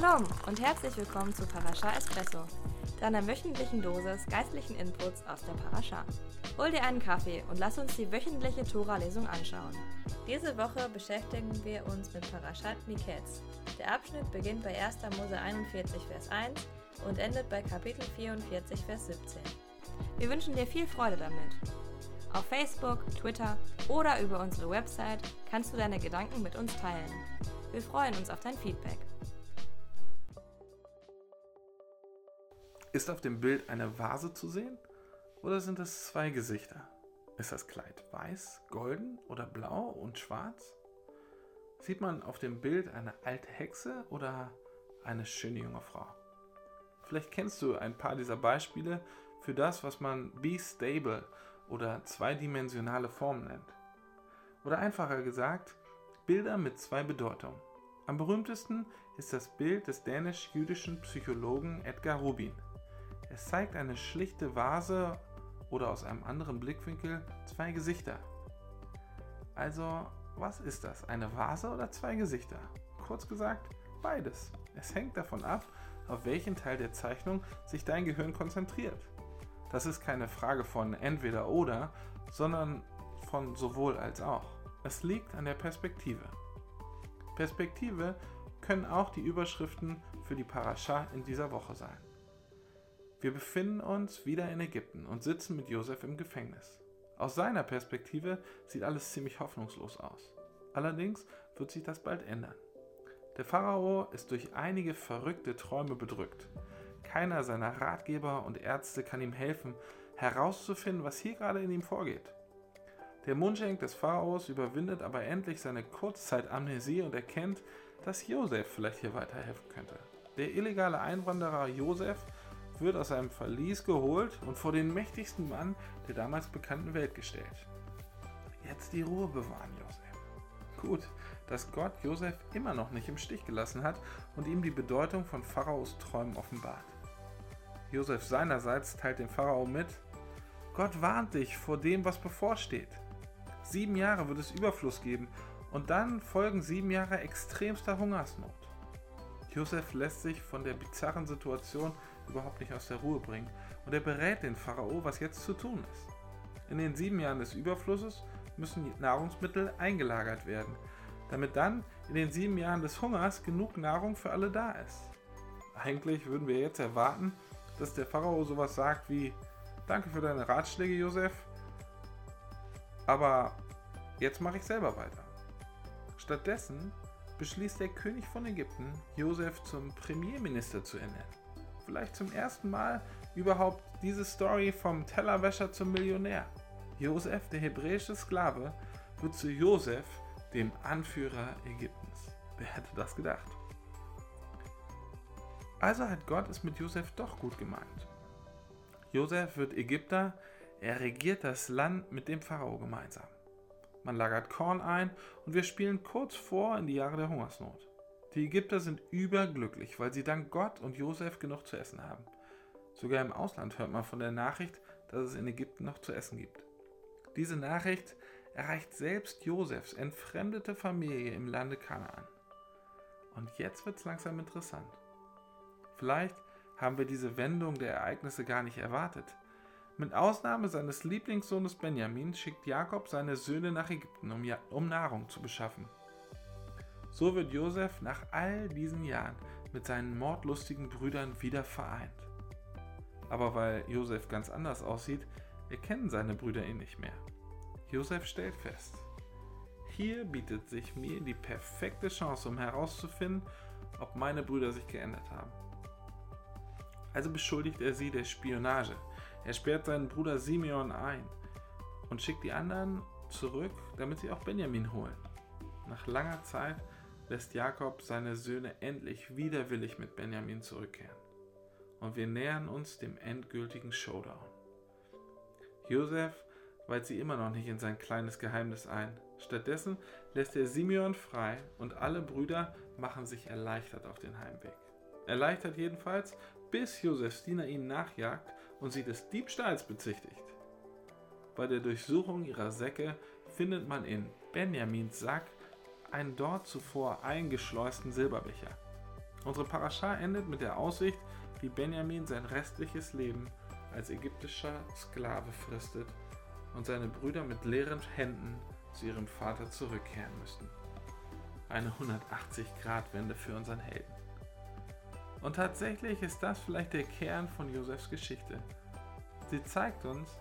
Shalom und herzlich willkommen zu Parasha Espresso, deiner wöchentlichen Dosis geistlichen Inputs aus der Parasha. Hol dir einen Kaffee und lass uns die wöchentliche Tora-Lesung anschauen. Diese Woche beschäftigen wir uns mit Parashat Miketz. Der Abschnitt beginnt bei 1. Mose 41, Vers 1 und endet bei Kapitel 44, Vers 17. Wir wünschen dir viel Freude damit. Auf Facebook, Twitter oder über unsere Website kannst du deine Gedanken mit uns teilen. Wir freuen uns auf dein Feedback. Ist auf dem Bild eine Vase zu sehen? Oder sind es zwei Gesichter? Ist das Kleid weiß, golden oder blau und schwarz? Sieht man auf dem Bild eine alte Hexe oder eine schöne junge Frau? Vielleicht kennst du ein paar dieser Beispiele für das, was man Be Stable oder zweidimensionale Formen nennt. Oder einfacher gesagt, Bilder mit zwei Bedeutungen. Am berühmtesten ist das Bild des dänisch-jüdischen Psychologen Edgar Rubin. Es zeigt eine schlichte Vase oder aus einem anderen Blickwinkel zwei Gesichter. Also, was ist das? Eine Vase oder zwei Gesichter? Kurz gesagt, beides. Es hängt davon ab, auf welchen Teil der Zeichnung sich dein Gehirn konzentriert. Das ist keine Frage von entweder oder, sondern von sowohl als auch. Es liegt an der Perspektive. Perspektive können auch die Überschriften für die Parascha in dieser Woche sein. Wir befinden uns wieder in Ägypten und sitzen mit Josef im Gefängnis. Aus seiner Perspektive sieht alles ziemlich hoffnungslos aus. Allerdings wird sich das bald ändern. Der Pharao ist durch einige verrückte Träume bedrückt. Keiner seiner Ratgeber und Ärzte kann ihm helfen, herauszufinden, was hier gerade in ihm vorgeht. Der Mundschenk des Pharaos überwindet aber endlich seine Kurzzeitamnesie und erkennt, dass Josef vielleicht hier weiterhelfen könnte. Der illegale Einwanderer Josef wird aus seinem Verlies geholt und vor den mächtigsten Mann der damals bekannten Welt gestellt. Jetzt die Ruhe bewahren, Josef. Gut, dass Gott Josef immer noch nicht im Stich gelassen hat und ihm die Bedeutung von Pharaos Träumen offenbart. Josef seinerseits teilt dem Pharao mit, Gott warnt dich vor dem, was bevorsteht. Sieben Jahre wird es Überfluss geben und dann folgen sieben Jahre extremster Hungersnot. Josef lässt sich von der bizarren Situation überhaupt nicht aus der Ruhe bringen und er berät den Pharao, was jetzt zu tun ist. In den sieben Jahren des Überflusses müssen Nahrungsmittel eingelagert werden, damit dann in den sieben Jahren des Hungers genug Nahrung für alle da ist. Eigentlich würden wir jetzt erwarten, dass der Pharao sowas sagt wie Danke für deine Ratschläge, Josef, aber jetzt mache ich selber weiter. Stattdessen beschließt der König von Ägypten, Josef zum Premierminister zu ernennen. Vielleicht zum ersten Mal überhaupt diese Story vom Tellerwäscher zum Millionär. Josef, der hebräische Sklave, wird zu Josef, dem Anführer Ägyptens. Wer hätte das gedacht? Also hat Gott es mit Josef doch gut gemeint. Josef wird Ägypter, er regiert das Land mit dem Pharao gemeinsam. Man lagert Korn ein und wir spielen kurz vor in die Jahre der Hungersnot. Die Ägypter sind überglücklich, weil sie dank Gott und Josef genug zu essen haben. Sogar im Ausland hört man von der Nachricht, dass es in Ägypten noch zu essen gibt. Diese Nachricht erreicht selbst Josefs entfremdete Familie im Lande Kanaan. Und jetzt wird es langsam interessant. Vielleicht haben wir diese Wendung der Ereignisse gar nicht erwartet. Mit Ausnahme seines Lieblingssohnes Benjamin schickt Jakob seine Söhne nach Ägypten, um, um Nahrung zu beschaffen. So wird Josef nach all diesen Jahren mit seinen mordlustigen Brüdern wieder vereint. Aber weil Josef ganz anders aussieht, erkennen seine Brüder ihn nicht mehr. Josef stellt fest, hier bietet sich mir die perfekte Chance, um herauszufinden, ob meine Brüder sich geändert haben. Also beschuldigt er sie der Spionage. Er sperrt seinen Bruder Simeon ein und schickt die anderen zurück, damit sie auch Benjamin holen. Nach langer Zeit lässt Jakob seine Söhne endlich widerwillig mit Benjamin zurückkehren. Und wir nähern uns dem endgültigen Showdown. Josef weiht sie immer noch nicht in sein kleines Geheimnis ein. Stattdessen lässt er Simeon frei und alle Brüder machen sich erleichtert auf den Heimweg. Erleichtert jedenfalls, bis Josefs Diener ihnen nachjagt und sie des Diebstahls bezichtigt. Bei der Durchsuchung ihrer Säcke findet man in Benjamins Sack einen dort zuvor eingeschleusten Silberbecher. Unsere Parascha endet mit der Aussicht, wie Benjamin sein restliches Leben als ägyptischer Sklave fristet und seine Brüder mit leeren Händen zu ihrem Vater zurückkehren müssten. Eine 180-Grad-Wende für unseren Helden. Und tatsächlich ist das vielleicht der Kern von Josefs Geschichte. Sie zeigt uns,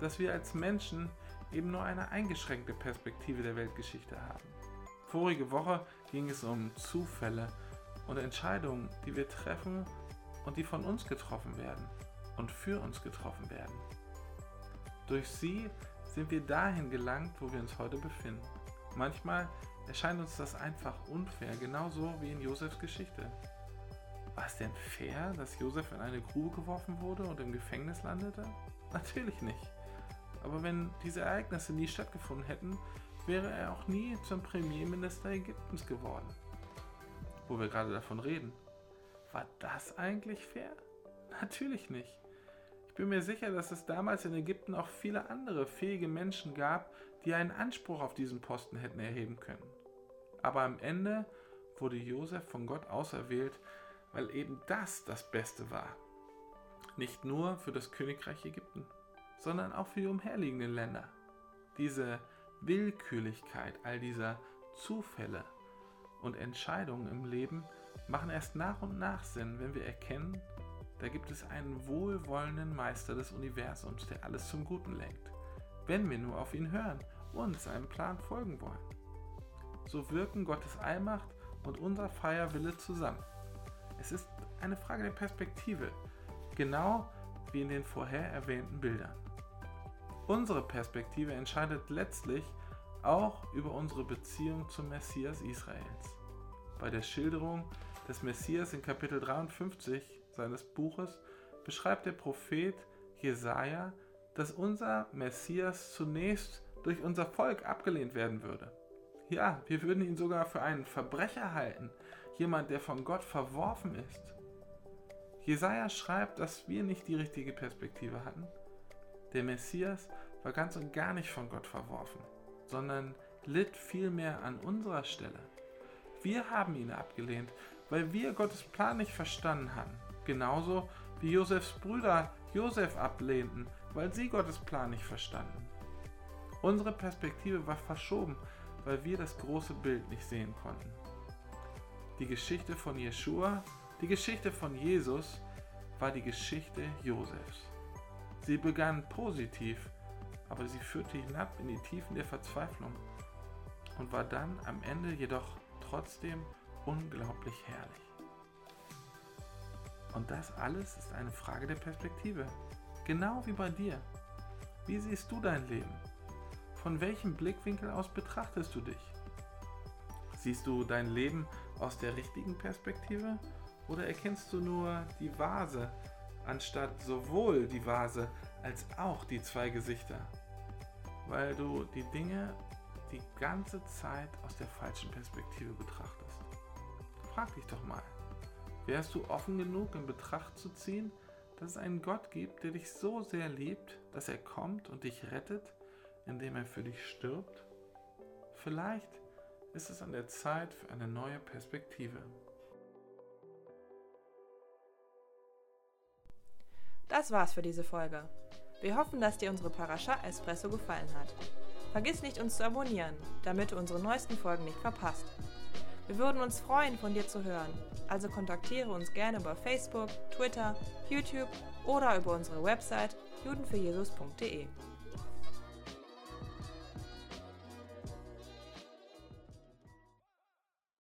dass wir als Menschen eben nur eine eingeschränkte Perspektive der Weltgeschichte haben. Vorige Woche ging es um Zufälle und Entscheidungen, die wir treffen und die von uns getroffen werden und für uns getroffen werden. Durch sie sind wir dahin gelangt, wo wir uns heute befinden. Manchmal erscheint uns das einfach unfair, genauso wie in Josefs Geschichte. War es denn fair, dass Josef in eine Grube geworfen wurde und im Gefängnis landete? Natürlich nicht. Aber wenn diese Ereignisse nie stattgefunden hätten, wäre er auch nie zum Premierminister Ägyptens geworden. Wo wir gerade davon reden. War das eigentlich fair? Natürlich nicht. Ich bin mir sicher, dass es damals in Ägypten auch viele andere fähige Menschen gab, die einen Anspruch auf diesen Posten hätten erheben können. Aber am Ende wurde Josef von Gott auserwählt, weil eben das das Beste war. Nicht nur für das Königreich Ägypten, sondern auch für die umherliegenden Länder. Diese Willkürlichkeit all dieser Zufälle und Entscheidungen im Leben machen erst nach und nach Sinn, wenn wir erkennen, da gibt es einen wohlwollenden Meister des Universums, der alles zum Guten lenkt, wenn wir nur auf ihn hören und seinem Plan folgen wollen. So wirken Gottes Allmacht und unser freier Wille zusammen. Es ist eine Frage der Perspektive, genau wie in den vorher erwähnten Bildern. Unsere Perspektive entscheidet letztlich auch über unsere Beziehung zum Messias Israels. Bei der Schilderung des Messias in Kapitel 53 seines Buches beschreibt der Prophet Jesaja, dass unser Messias zunächst durch unser Volk abgelehnt werden würde. Ja, wir würden ihn sogar für einen Verbrecher halten, jemand, der von Gott verworfen ist. Jesaja schreibt, dass wir nicht die richtige Perspektive hatten. Der Messias war ganz und gar nicht von Gott verworfen, sondern litt vielmehr an unserer Stelle. Wir haben ihn abgelehnt, weil wir Gottes Plan nicht verstanden hatten. Genauso wie Josefs Brüder Josef ablehnten, weil sie Gottes Plan nicht verstanden. Unsere Perspektive war verschoben, weil wir das große Bild nicht sehen konnten. Die Geschichte von Jeshua, die Geschichte von Jesus, war die Geschichte Josefs. Sie begann positiv, aber sie führte hinab in die Tiefen der Verzweiflung und war dann am Ende jedoch trotzdem unglaublich herrlich. Und das alles ist eine Frage der Perspektive. Genau wie bei dir. Wie siehst du dein Leben? Von welchem Blickwinkel aus betrachtest du dich? Siehst du dein Leben aus der richtigen Perspektive oder erkennst du nur die Vase, anstatt sowohl die Vase als auch die zwei Gesichter? Weil du die Dinge die ganze Zeit aus der falschen Perspektive betrachtest. Frag dich doch mal, wärst du offen genug in Betracht zu ziehen, dass es einen Gott gibt, der dich so sehr liebt, dass er kommt und dich rettet, indem er für dich stirbt? Vielleicht ist es an der Zeit für eine neue Perspektive. Das war's für diese Folge. Wir hoffen, dass dir unsere Parascha Espresso gefallen hat. Vergiss nicht, uns zu abonnieren, damit du unsere neuesten Folgen nicht verpasst. Wir würden uns freuen, von dir zu hören, also kontaktiere uns gerne über Facebook, Twitter, YouTube oder über unsere Website judenfürjesus.de.